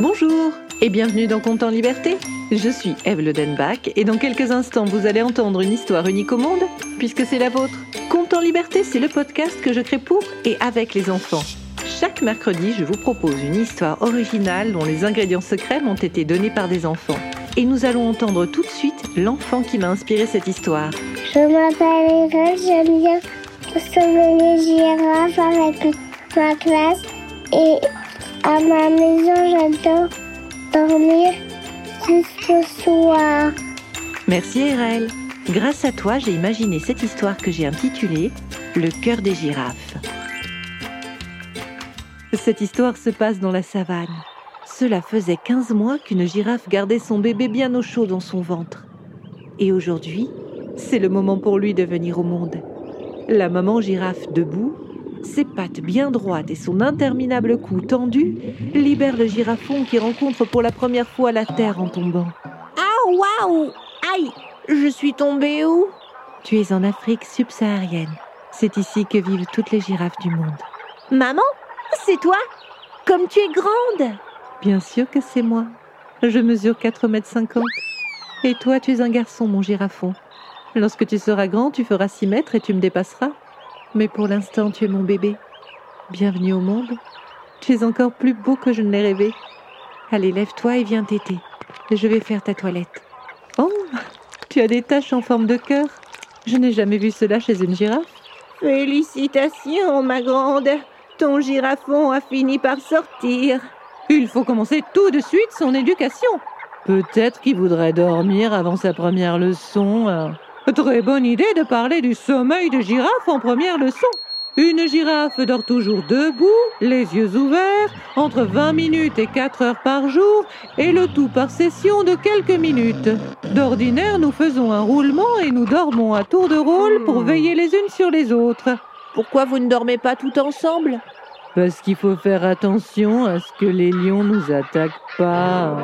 Bonjour et bienvenue dans Compte en Liberté. Je suis Eve Lodenbach et dans quelques instants vous allez entendre une histoire unique au monde puisque c'est la vôtre. Compte en Liberté, c'est le podcast que je crée pour et avec les enfants. Chaque mercredi, je vous propose une histoire originale dont les ingrédients secrets m'ont été donnés par des enfants. Et nous allons entendre tout de suite l'enfant qui m'a inspiré cette histoire. Je m'appelle Irène, j'aime bien sauver avec ma classe et à ma maison j'adore dormir jusqu'au soir. Merci Erel. Grâce à toi, j'ai imaginé cette histoire que j'ai intitulée Le cœur des girafes. Cette histoire se passe dans la savane. Cela faisait 15 mois qu'une girafe gardait son bébé bien au chaud dans son ventre. Et aujourd'hui, c'est le moment pour lui de venir au monde. La maman girafe debout, ses pattes bien droites et son interminable cou tendu libèrent le girafon qui rencontre pour la première fois la terre en tombant. Ah waouh Aïe Je suis tombée où? Tu es en Afrique subsaharienne. C'est ici que vivent toutes les girafes du monde. Maman C'est toi? Comme tu es grande Bien sûr que c'est moi. Je mesure 4,50 mètres. Et toi, tu es un garçon, mon girafon. Lorsque tu seras grand, tu feras 6 mètres et tu me dépasseras. Mais pour l'instant, tu es mon bébé. Bienvenue au monde. Tu es encore plus beau que je ne l'ai rêvé. Allez, lève-toi et viens t'aider. Je vais faire ta toilette. Oh, tu as des taches en forme de cœur. Je n'ai jamais vu cela chez une girafe. Félicitations, ma grande. Ton girafon a fini par sortir. Il faut commencer tout de suite son éducation. Peut-être qu'il voudrait dormir avant sa première leçon. Très bonne idée de parler du sommeil de girafe en première leçon. Une girafe dort toujours debout, les yeux ouverts, entre 20 minutes et 4 heures par jour, et le tout par session de quelques minutes. D'ordinaire, nous faisons un roulement et nous dormons à tour de rôle pour veiller les unes sur les autres. Pourquoi vous ne dormez pas tout ensemble? Parce qu'il faut faire attention à ce que les lions nous attaquent pas.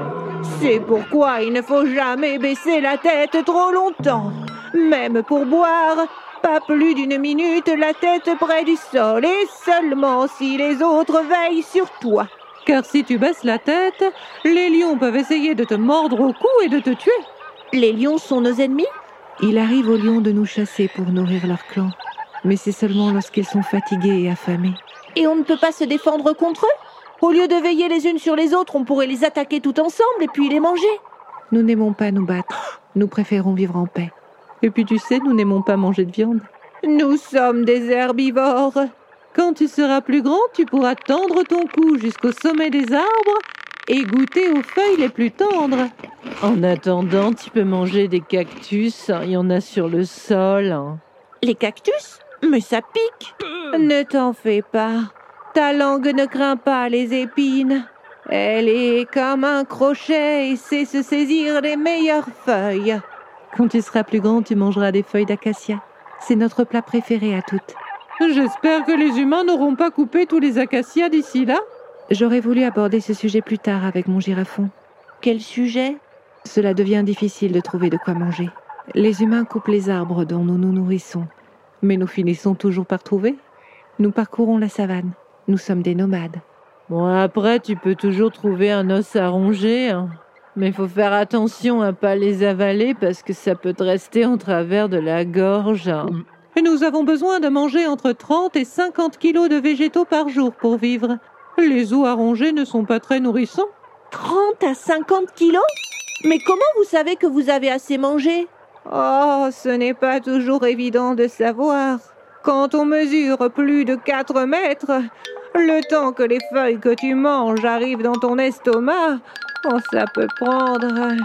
C'est pourquoi il ne faut jamais baisser la tête trop longtemps. Même pour boire, pas plus d'une minute la tête près du sol et seulement si les autres veillent sur toi. Car si tu baisses la tête, les lions peuvent essayer de te mordre au cou et de te tuer. Les lions sont nos ennemis? Il arrive aux lions de nous chasser pour nourrir leur clan. Mais c'est seulement lorsqu'ils sont fatigués et affamés. Et on ne peut pas se défendre contre eux? Au lieu de veiller les unes sur les autres, on pourrait les attaquer tout ensemble et puis les manger. Nous n'aimons pas nous battre. Nous préférons vivre en paix. Et puis tu sais, nous n'aimons pas manger de viande. Nous sommes des herbivores. Quand tu seras plus grand, tu pourras tendre ton cou jusqu'au sommet des arbres et goûter aux feuilles les plus tendres. En attendant, tu peux manger des cactus. Il y en a sur le sol. Les cactus? Mais ça pique. Ne t'en fais pas. Ta langue ne craint pas les épines. Elle est comme un crochet et sait se saisir des meilleures feuilles. Quand tu seras plus grand, tu mangeras des feuilles d'acacia. C'est notre plat préféré à toutes. J'espère que les humains n'auront pas coupé tous les acacias d'ici là. J'aurais voulu aborder ce sujet plus tard avec mon girafon. Quel sujet? Cela devient difficile de trouver de quoi manger. Les humains coupent les arbres dont nous nous nourrissons. Mais nous finissons toujours par trouver. Nous parcourons la savane. Nous sommes des nomades. Bon, après, tu peux toujours trouver un os à ronger. hein. Mais il faut faire attention à pas les avaler parce que ça peut te rester en travers de la gorge. Et nous avons besoin de manger entre 30 et 50 kilos de végétaux par jour pour vivre. Les os à ronger ne sont pas très nourrissants. 30 à 50 kilos? Mais comment vous savez que vous avez assez mangé? Oh, ce n'est pas toujours évident de savoir. Quand on mesure plus de 4 mètres, le temps que les feuilles que tu manges arrivent dans ton estomac, oh, ça peut prendre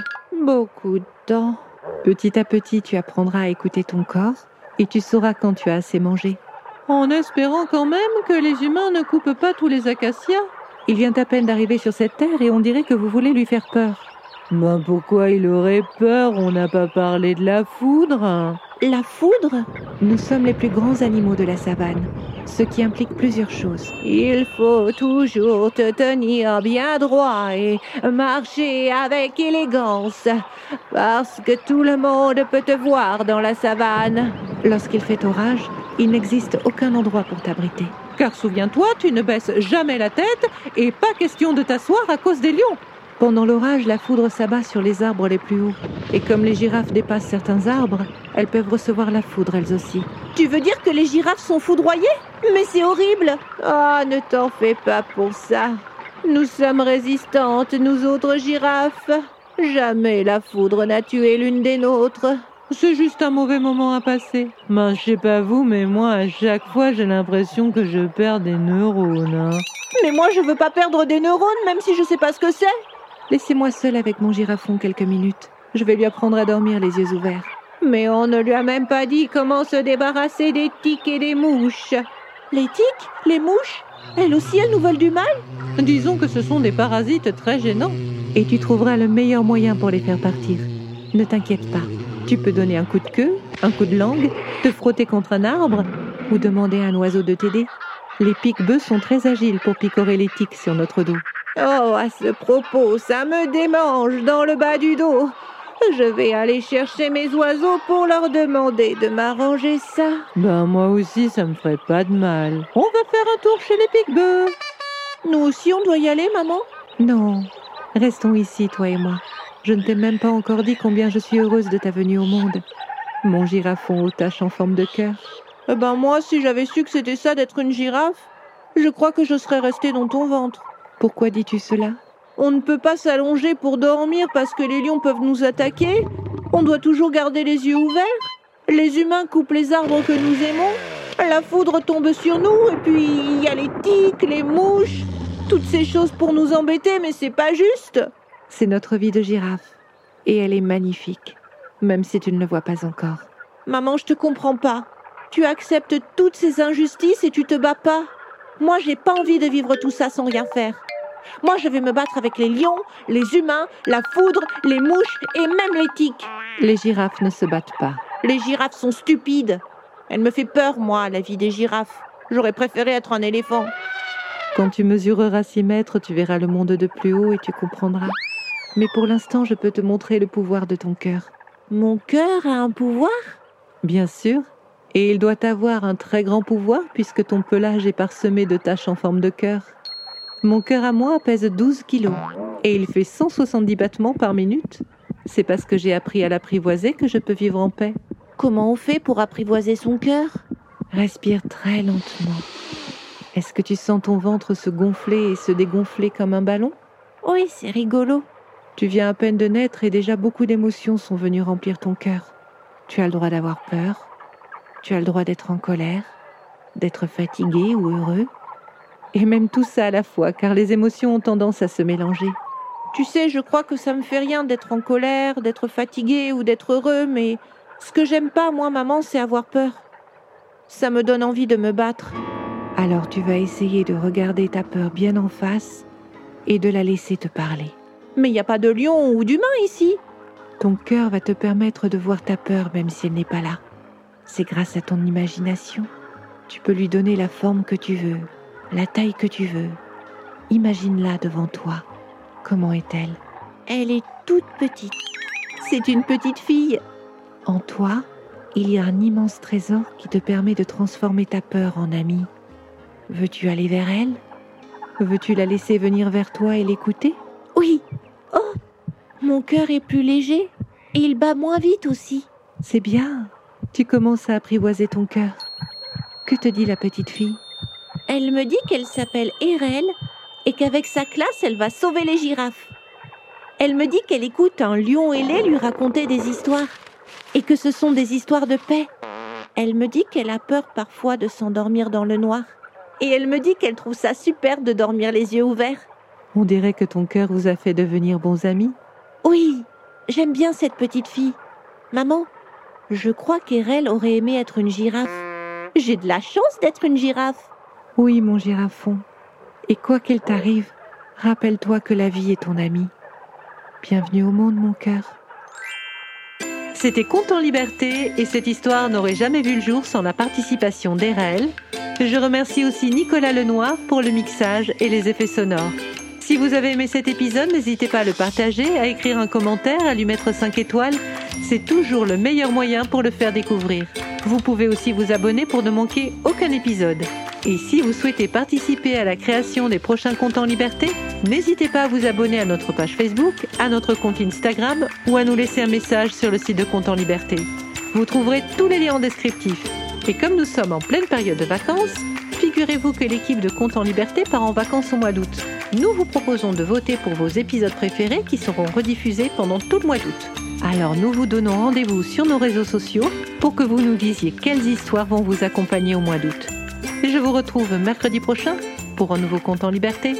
beaucoup de temps. Petit à petit, tu apprendras à écouter ton corps et tu sauras quand tu as assez mangé. En espérant quand même que les humains ne coupent pas tous les acacias. Il vient à peine d'arriver sur cette terre et on dirait que vous voulez lui faire peur. Ben pourquoi il aurait peur? On n'a pas parlé de la foudre. La foudre? Nous sommes les plus grands animaux de la savane, ce qui implique plusieurs choses. Il faut toujours te tenir bien droit et marcher avec élégance, parce que tout le monde peut te voir dans la savane. Lorsqu'il fait orage, il n'existe aucun endroit pour t'abriter. Car souviens-toi, tu ne baisses jamais la tête et pas question de t'asseoir à cause des lions. Pendant l'orage, la foudre s'abat sur les arbres les plus hauts. Et comme les girafes dépassent certains arbres, elles peuvent recevoir la foudre elles aussi. Tu veux dire que les girafes sont foudroyées? Mais c'est horrible Ah, ne t'en fais pas pour ça. Nous sommes résistantes, nous autres girafes. Jamais la foudre n'a tué l'une des nôtres. C'est juste un mauvais moment à passer. Ben, je sais pas vous, mais moi, à chaque fois, j'ai l'impression que je perds des neurones. hein. Mais moi, je veux pas perdre des neurones, même si je sais pas ce que c'est. Laissez-moi seule avec mon girafon quelques minutes. Je vais lui apprendre à dormir les yeux ouverts. Mais on ne lui a même pas dit comment se débarrasser des tiques et des mouches. Les tiques Les mouches Elles aussi, elles nous veulent du mal Disons que ce sont des parasites très gênants. Et tu trouveras le meilleur moyen pour les faire partir. Ne t'inquiète pas. Tu peux donner un coup de queue, un coup de langue, te frotter contre un arbre ou demander à un oiseau de t'aider. Les pics-bœufs sont très agiles pour picorer les tiques sur notre dos. Oh, à ce propos, ça me démange dans le bas du dos. Je vais aller chercher mes oiseaux pour leur demander de m'arranger ça. Ben, moi aussi, ça me ferait pas de mal. On va faire un tour chez les pics-bœufs. Nous aussi, on doit y aller, maman? Non, restons ici, toi et moi. Je ne t'ai même pas encore dit combien je suis heureuse de ta venue au monde. Mon girafon aux taches en forme de cœur. Eh ben moi, si j'avais su que c'était ça d'être une girafe, je crois que je serais restée dans ton ventre. Pourquoi dis-tu cela? On ne peut pas s'allonger pour dormir parce que les lions peuvent nous attaquer. On doit toujours garder les yeux ouverts. Les humains coupent les arbres que nous aimons. La foudre tombe sur nous et puis il y a les tiques, les mouches, toutes ces choses pour nous embêter, mais c'est pas juste. C'est notre vie de girafe. Et elle est magnifique, même si tu ne le vois pas encore. Maman, je te comprends pas. Tu acceptes toutes ces injustices et tu te bats pas. Moi, j'ai pas envie de vivre tout ça sans rien faire. Moi, je vais me battre avec les lions, les humains, la foudre, les mouches et même les tiques. Les girafes ne se battent pas. Les girafes sont stupides. Elle me fait peur, moi, la vie des girafes. J'aurais préféré être un éléphant. Quand tu mesureras 6 mètres, tu verras le monde de plus haut et tu comprendras. Mais pour l'instant, je peux te montrer le pouvoir de ton cœur. Mon cœur a un pouvoir? Bien sûr. Et il doit avoir un très grand pouvoir puisque ton pelage est parsemé de taches en forme de cœur. Mon cœur à moi pèse 12 kilos et il fait 170 battements par minute. C'est parce que j'ai appris à l'apprivoiser que je peux vivre en paix. Comment on fait pour apprivoiser son cœur? Respire très lentement. Est-ce que tu sens ton ventre se gonfler et se dégonfler comme un ballon? Oui, c'est rigolo. Tu viens à peine de naître et déjà beaucoup d'émotions sont venues remplir ton cœur. Tu as le droit d'avoir peur. Tu as le droit d'être en colère, d'être fatigué ou heureux. Et même tout ça à la fois, car les émotions ont tendance à se mélanger. Tu sais, je crois que ça me fait rien d'être en colère, d'être fatigué ou d'être heureux, mais ce que j'aime pas, moi, maman, c'est avoir peur. Ça me donne envie de me battre. Alors tu vas essayer de regarder ta peur bien en face et de la laisser te parler. Mais il n'y a pas de lion ou d'humain ici. Ton cœur va te permettre de voir ta peur même si elle n'est pas là. C'est grâce à ton imagination. Tu peux lui donner la forme que tu veux, la taille que tu veux. Imagine-la devant toi. Comment est-elle? Elle est toute petite. C'est une petite fille. En toi, il y a un immense trésor qui te permet de transformer ta peur en amie. Veux-tu aller vers elle? Veux-tu la laisser venir vers toi et l'écouter? Oui. Oh, mon cœur est plus léger et il bat moins vite aussi. C'est bien. Tu commences à apprivoiser ton cœur. Que te dit la petite fille? Elle me dit qu'elle s'appelle Erel et qu'avec sa classe, elle va sauver les girafes. Elle me dit qu'elle écoute un lion ailé lui raconter des histoires et que ce sont des histoires de paix. Elle me dit qu'elle a peur parfois de s'endormir dans le noir. Et elle me dit qu'elle trouve ça super de dormir les yeux ouverts. On dirait que ton cœur vous a fait devenir bons amis. Oui, j'aime bien cette petite fille. Maman, je crois qu'Erel aurait aimé être une girafe. J'ai de la chance d'être une girafe. Oui, mon girafon. Et quoi qu'il t'arrive, rappelle-toi que la vie est ton ami. Bienvenue au monde, mon cœur. C'était Conte en liberté et cette histoire n'aurait jamais vu le jour sans la participation d'Eraël. Je remercie aussi Nicolas Lenoir pour le mixage et les effets sonores. Si vous avez aimé cet épisode, n'hésitez pas à le partager, à écrire un commentaire, à lui mettre 5 étoiles. C'est toujours le meilleur moyen pour le faire découvrir. Vous pouvez aussi vous abonner pour ne manquer aucun épisode. Et si vous souhaitez participer à la création des prochains comptes en liberté, n'hésitez pas à vous abonner à notre page Facebook, à notre compte Instagram ou à nous laisser un message sur le site de Compte en liberté. Vous trouverez tous les liens en descriptif. Et comme nous sommes en pleine période de vacances, figurez-vous que l'équipe de Compte en liberté part en vacances au mois d'août. Nous vous proposons de voter pour vos épisodes préférés qui seront rediffusés pendant tout le mois d'août. Alors nous vous donnons rendez-vous sur nos réseaux sociaux pour que vous nous disiez quelles histoires vont vous accompagner au mois d'août. Et je vous retrouve mercredi prochain pour un nouveau compte en liberté.